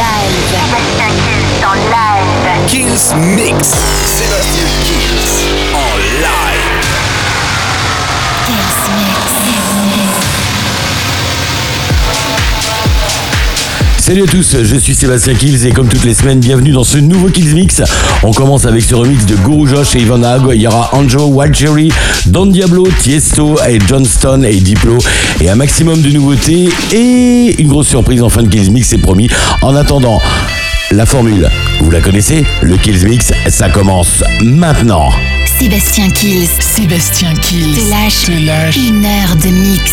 live. Kills en live. Kills Mix. Sébastien Salut à tous, je suis Sébastien Kills et comme toutes les semaines, bienvenue dans ce nouveau Kills Mix. On commence avec ce remix de Guru Josh et Ivan Hag. Il y aura Anjo, Wild Cherry, Don Diablo, Tiesto et Johnston et Diplo et un maximum de nouveautés et une grosse surprise en fin de Kills Mix, c'est promis. En attendant, la formule, vous la connaissez Le Kills Mix, ça commence maintenant. Sébastien Kills Sébastien Kills te lâche, te lâche une heure de mix.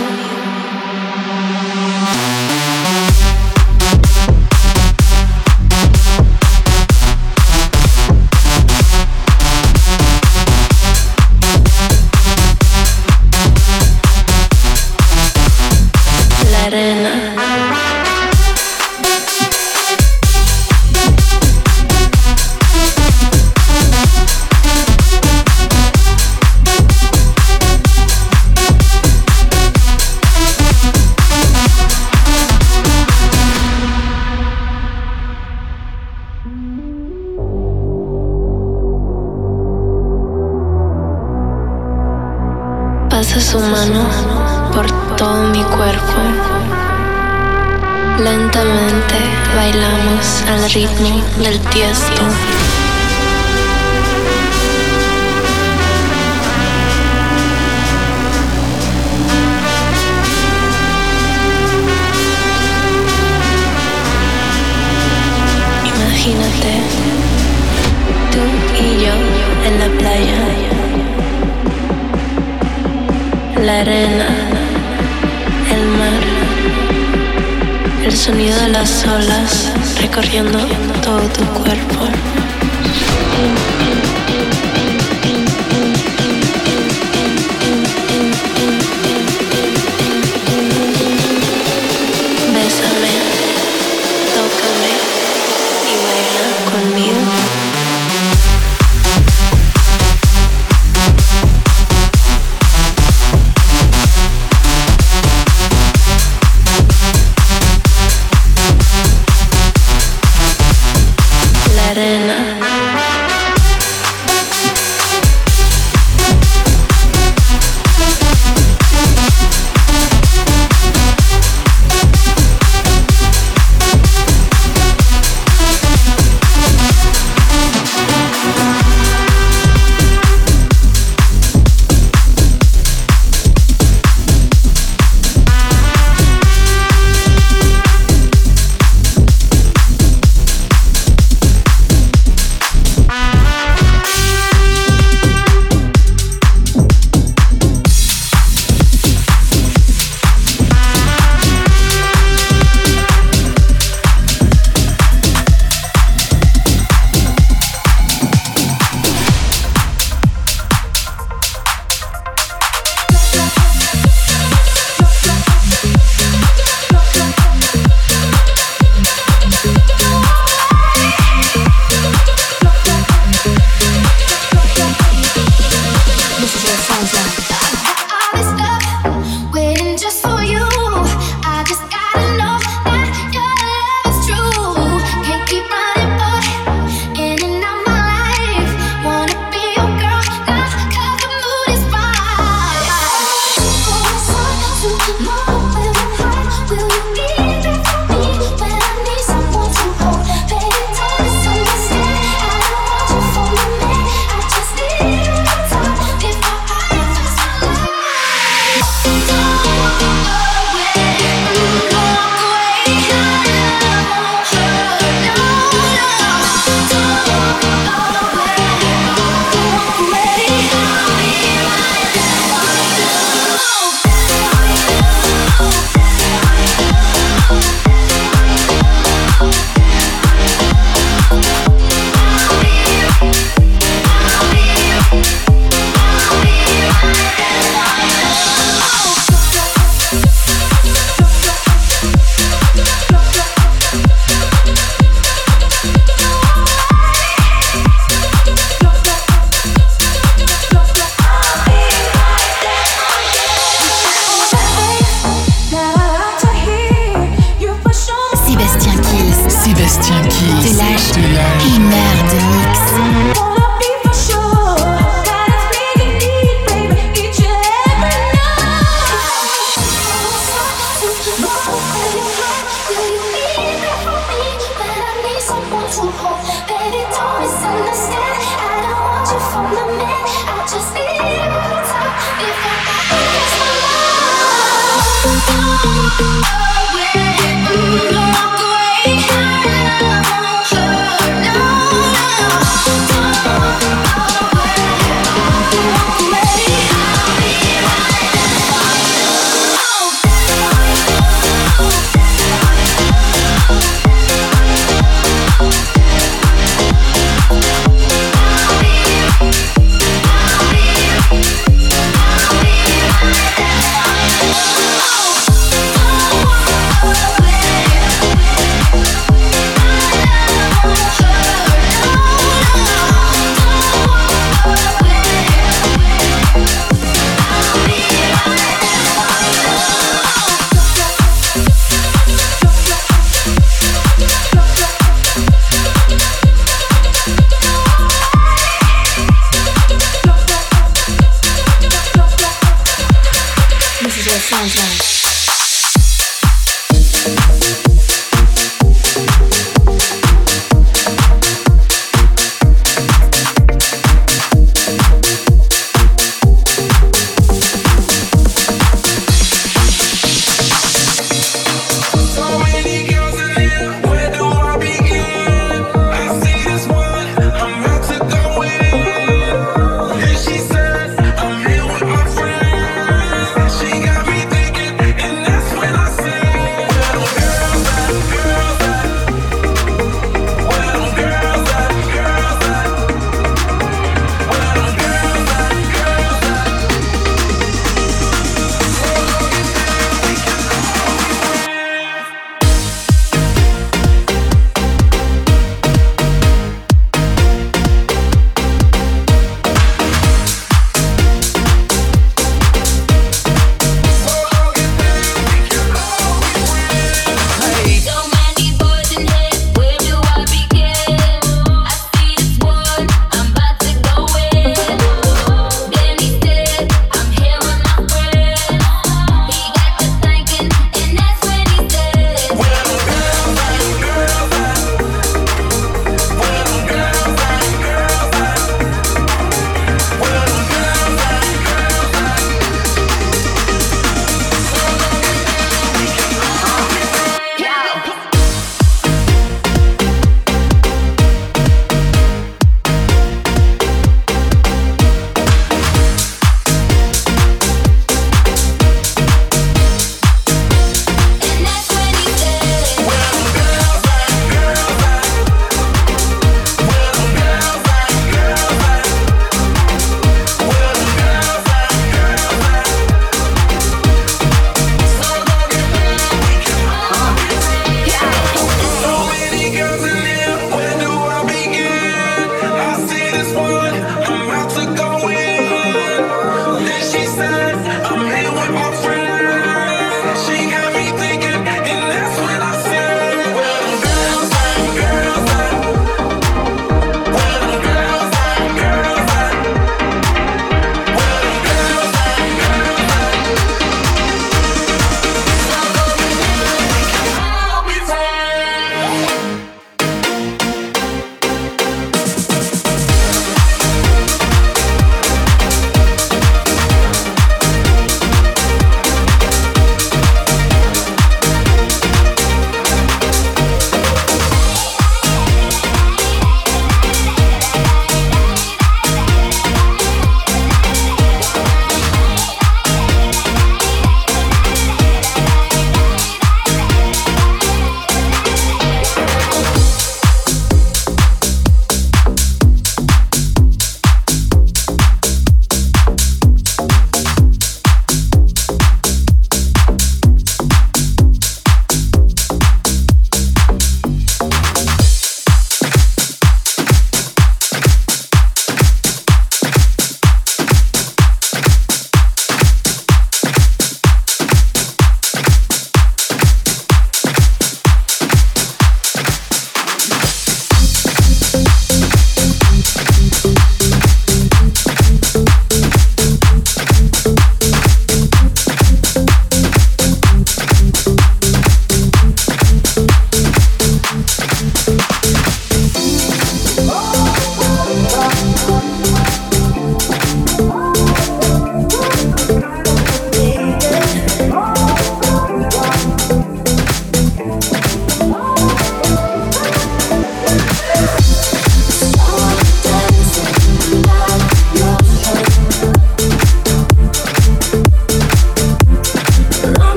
recorriendo todo tu cuerpo.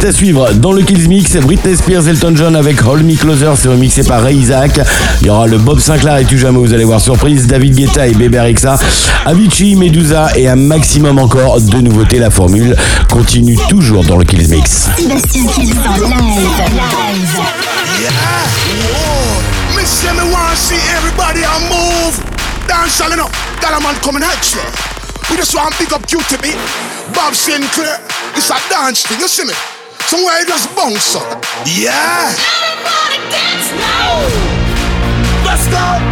C'est à suivre. Dans le Kills Mix, Britney Spears, Elton John avec Hold Me Closer, c'est remixé par Ray Isaac. Il y aura le Bob Sinclair et Tu Jamais, vous allez voir surprise, David Guetta et Bébé Rexa, Avicii, Medusa et un maximum encore de nouveautés. La formule continue toujours dans le Kills Mix. Sébastien Kills en live. Live. Yeah. Whoa. Me say me want see everybody on move. Dance all enough. That a man coming at you. We just want to pick up QTB. Bob Sinclair. It's a dance thing, you see me? Somewhere you just bounce up. Yeah. Everybody dance now. Let's go.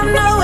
I know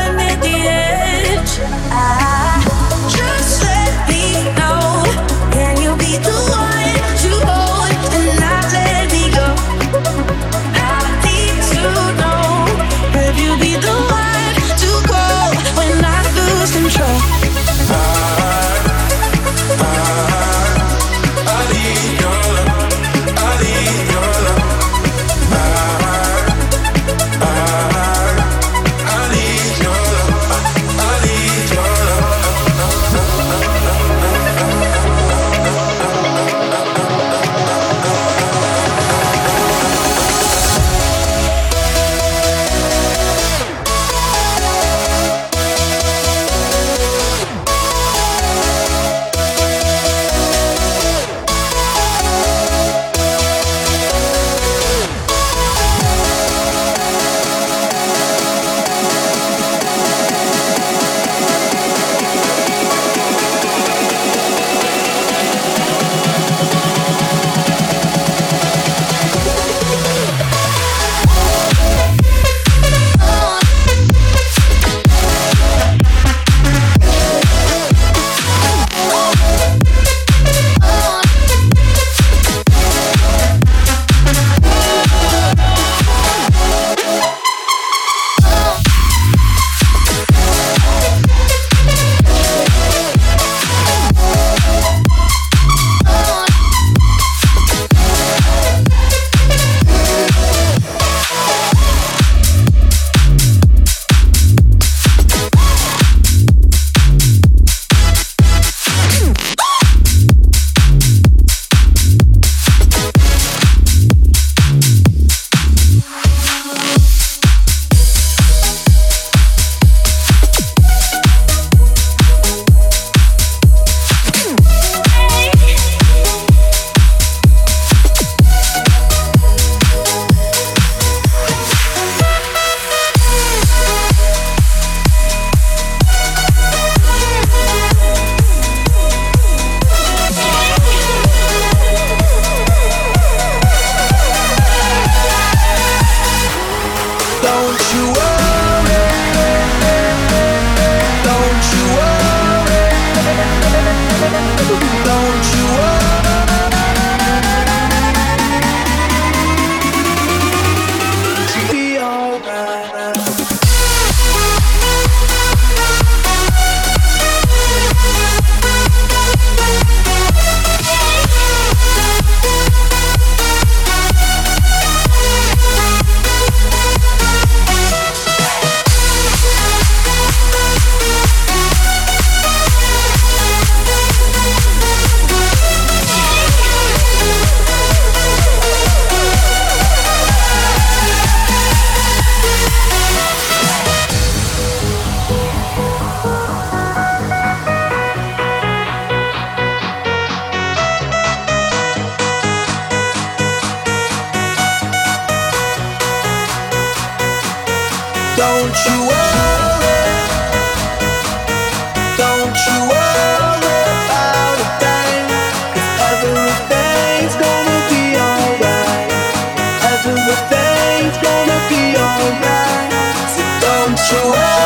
but things gonna be alright. So don't you worry.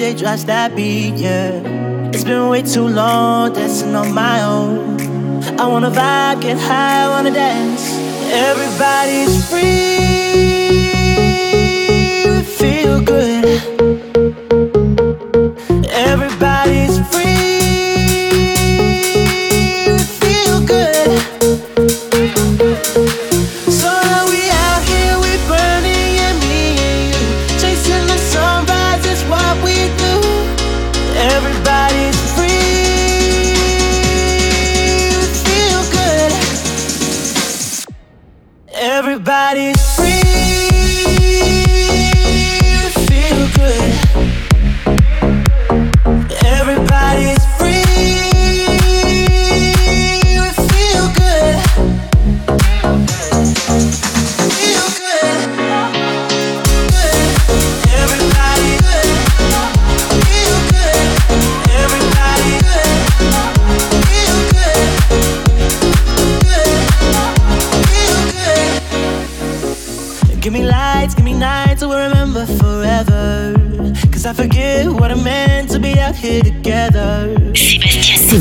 They drops that beat, yeah. It's been way too long dancing on my own. I wanna vibe, get high, wanna dance. Everybody's free, feel good.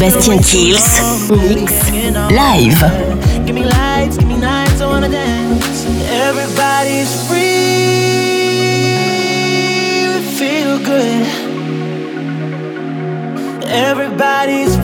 Sébastien Kills, mix live. Give me lights, give me nights, I wanna dance. Everybody's free, feel good. Everybody's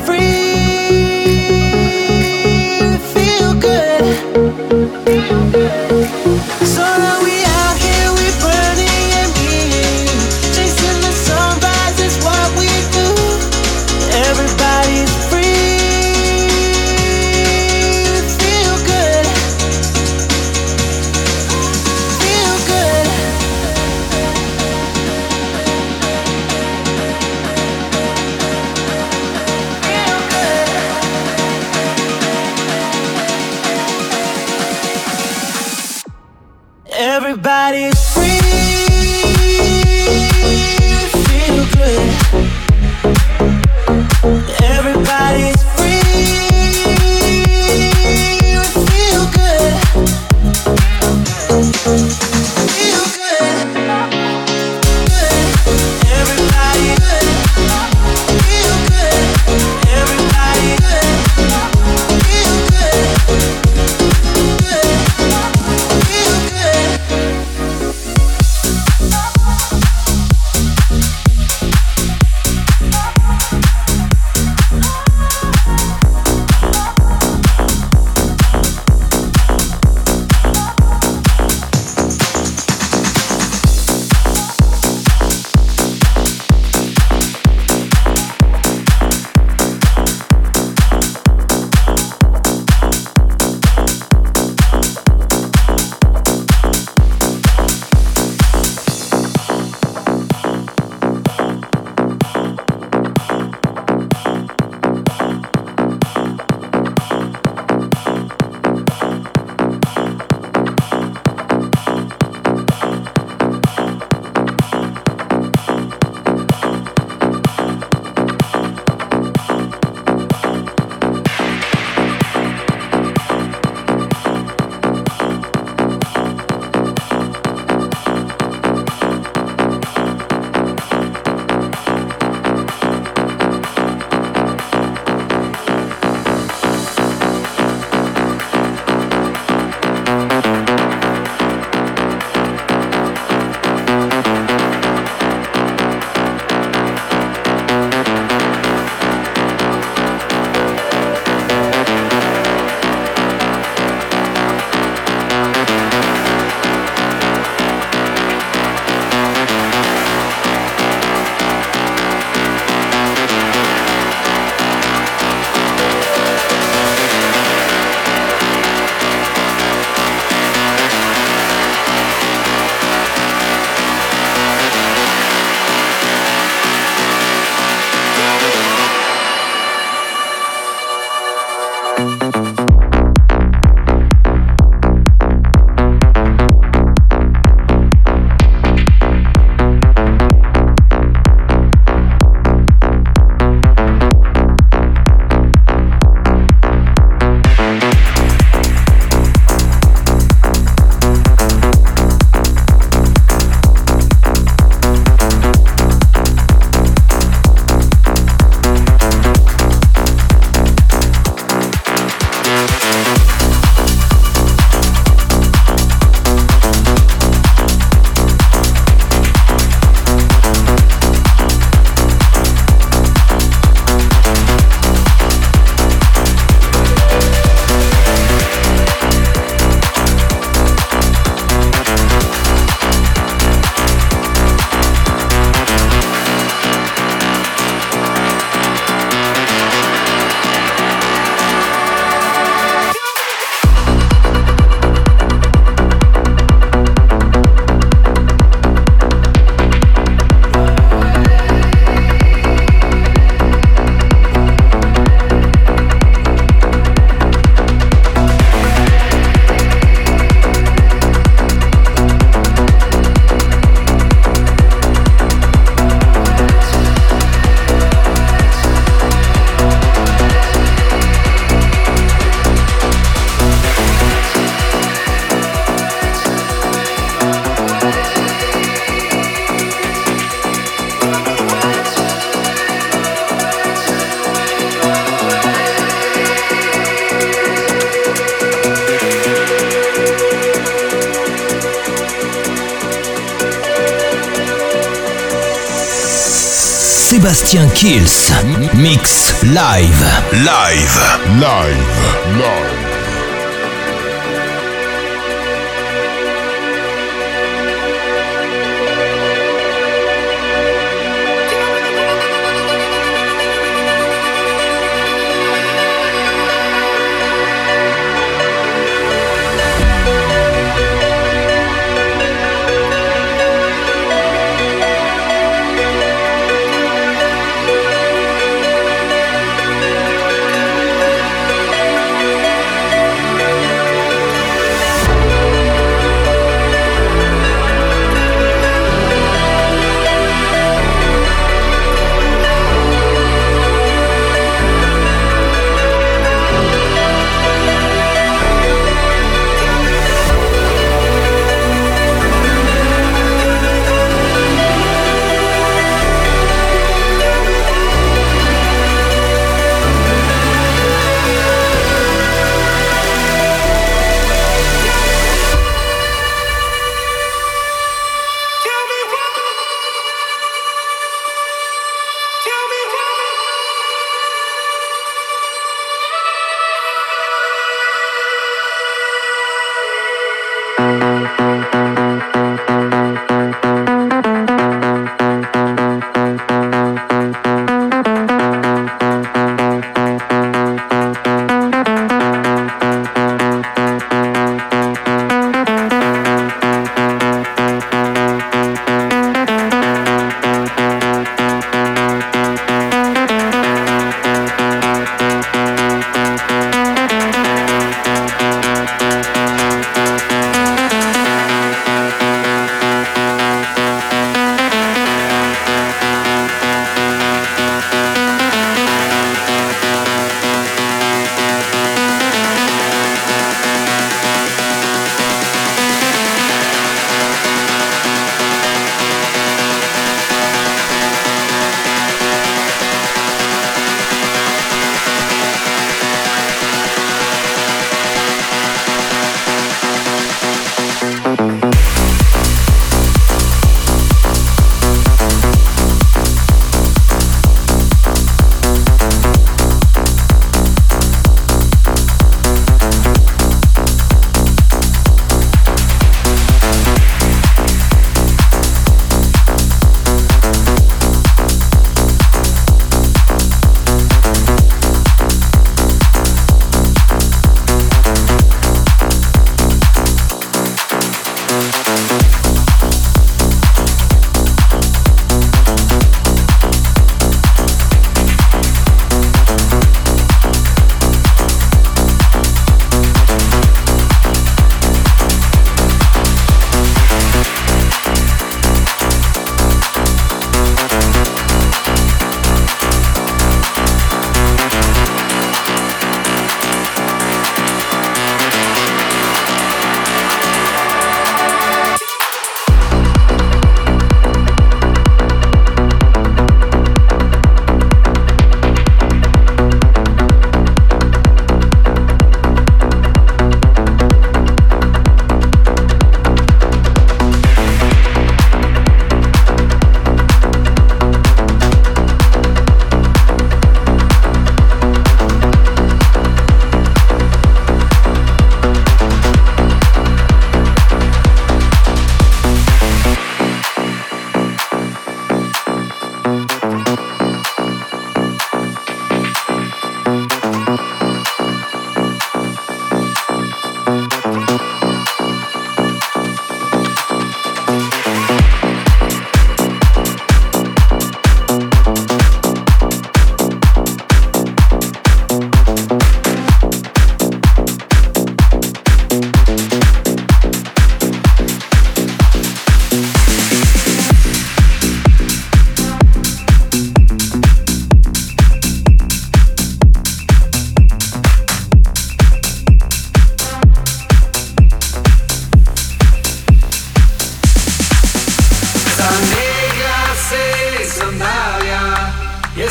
Kills. Mix live. Live. Live. Live.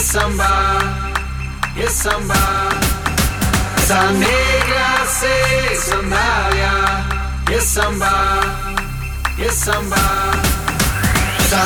Samba, yes samba. Esa negra se sandalia, yes samba, yes samba. Esa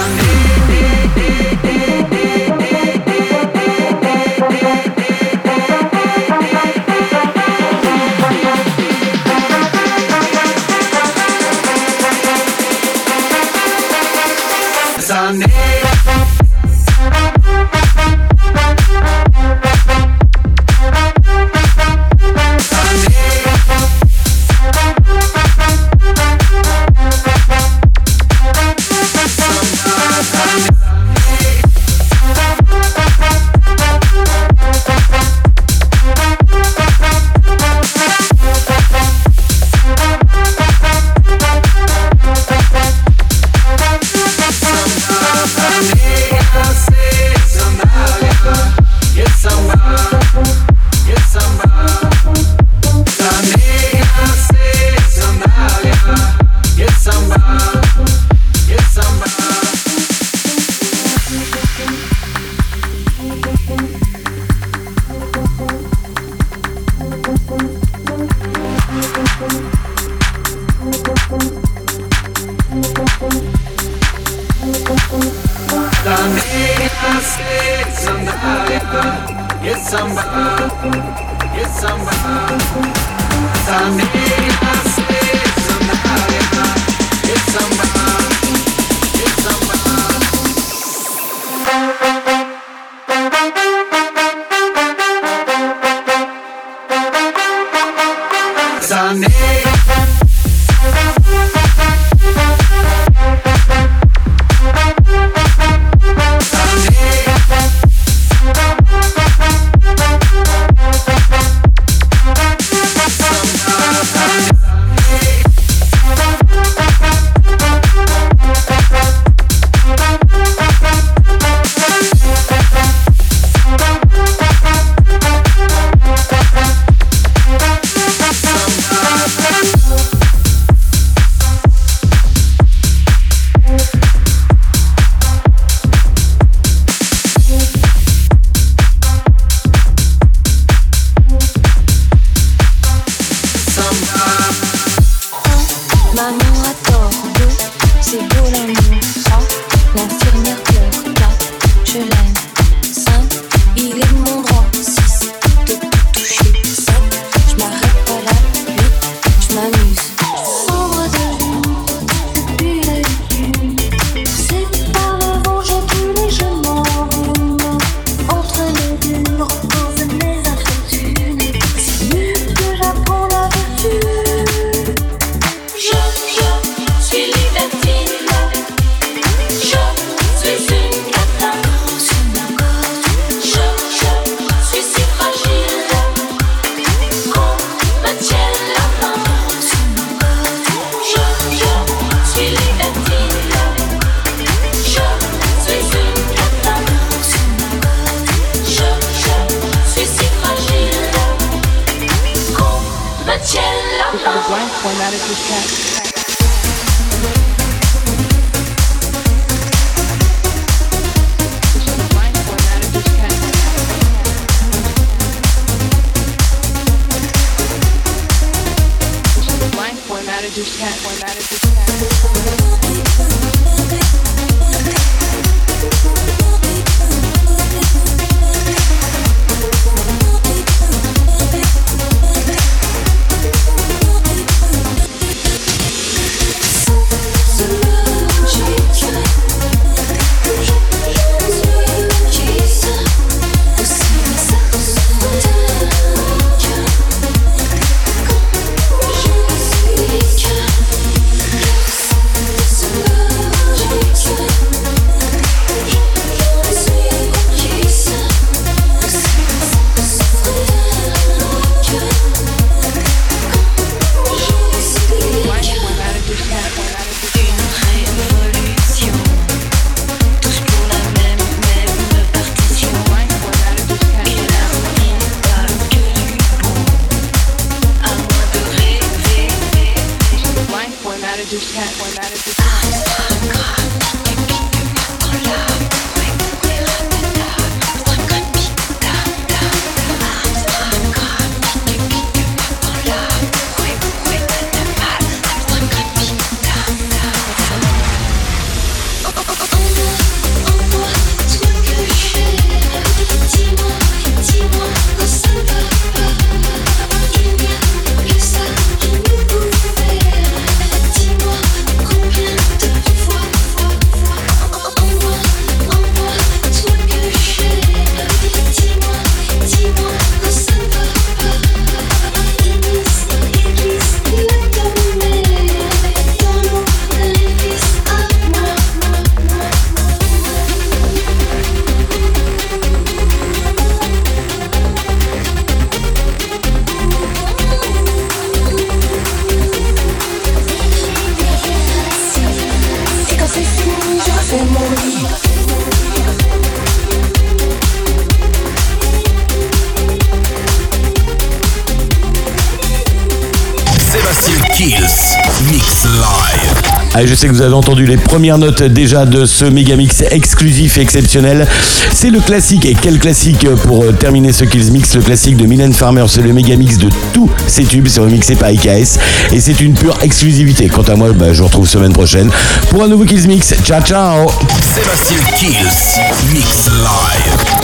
Allez, je sais que vous avez entendu les premières notes déjà de ce méga mix exclusif et exceptionnel. C'est le classique, et quel classique pour euh, terminer ce Kills Mix, le classique de Mylène Farmer, c'est le méga mix de tous ces tubes, c'est remixé par IKS, et c'est une pure exclusivité. Quant à moi, bah, je vous retrouve semaine prochaine pour un nouveau Kills Mix. Ciao, ciao Sébastien Kills, Mix Live.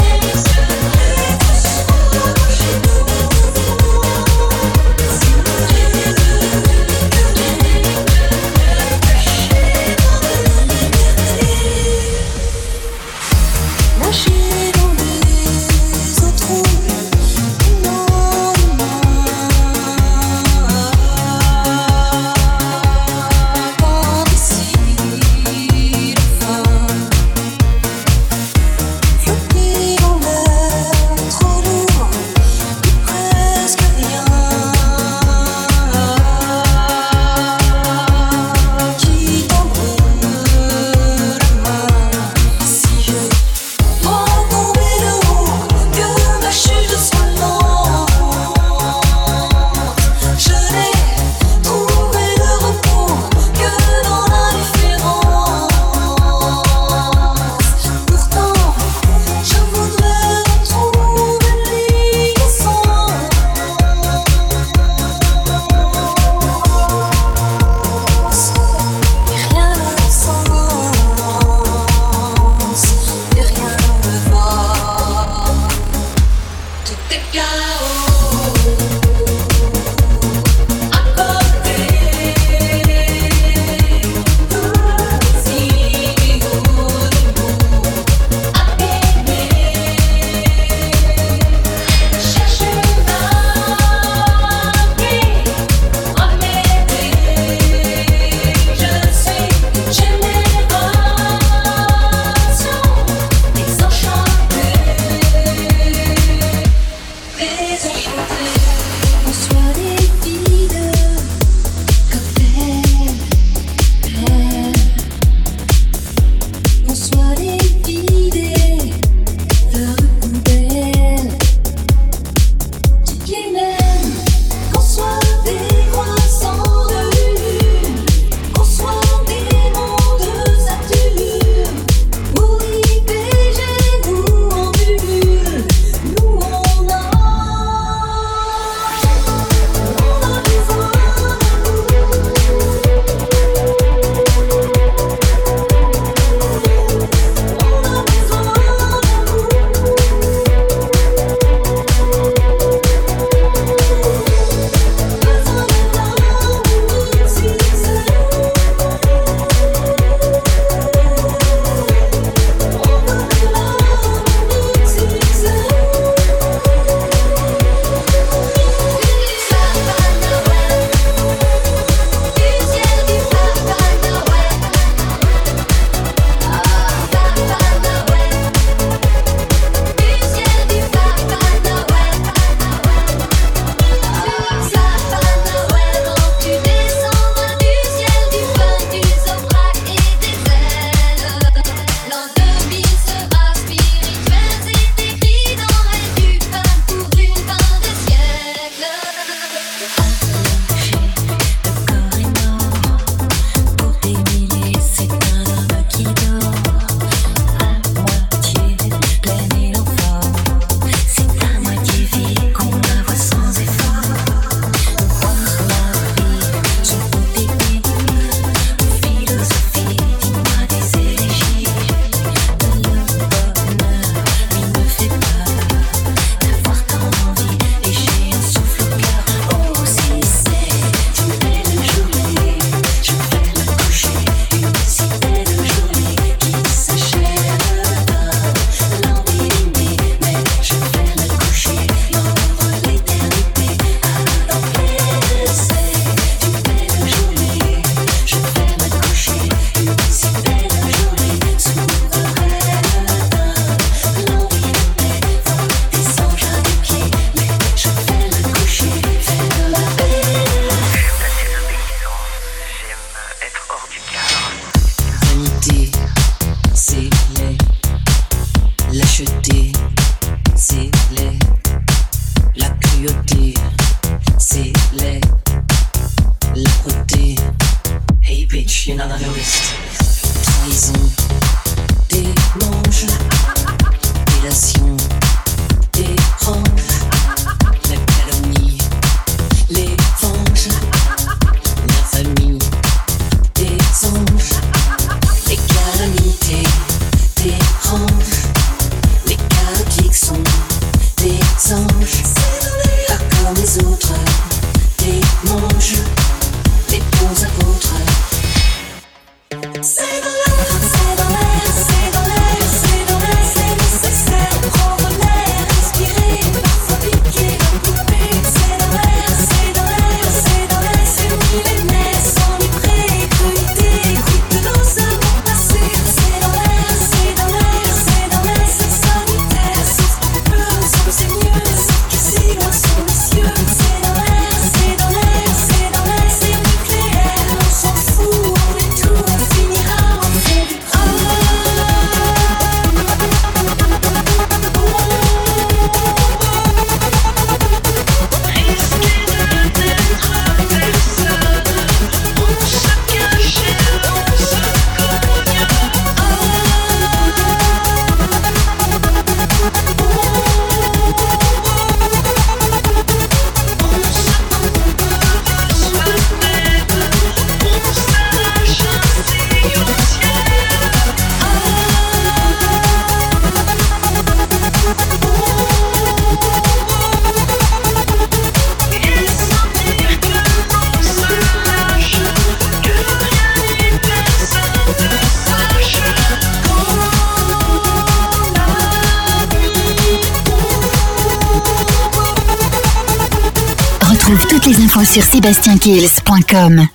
sébastienkills.com.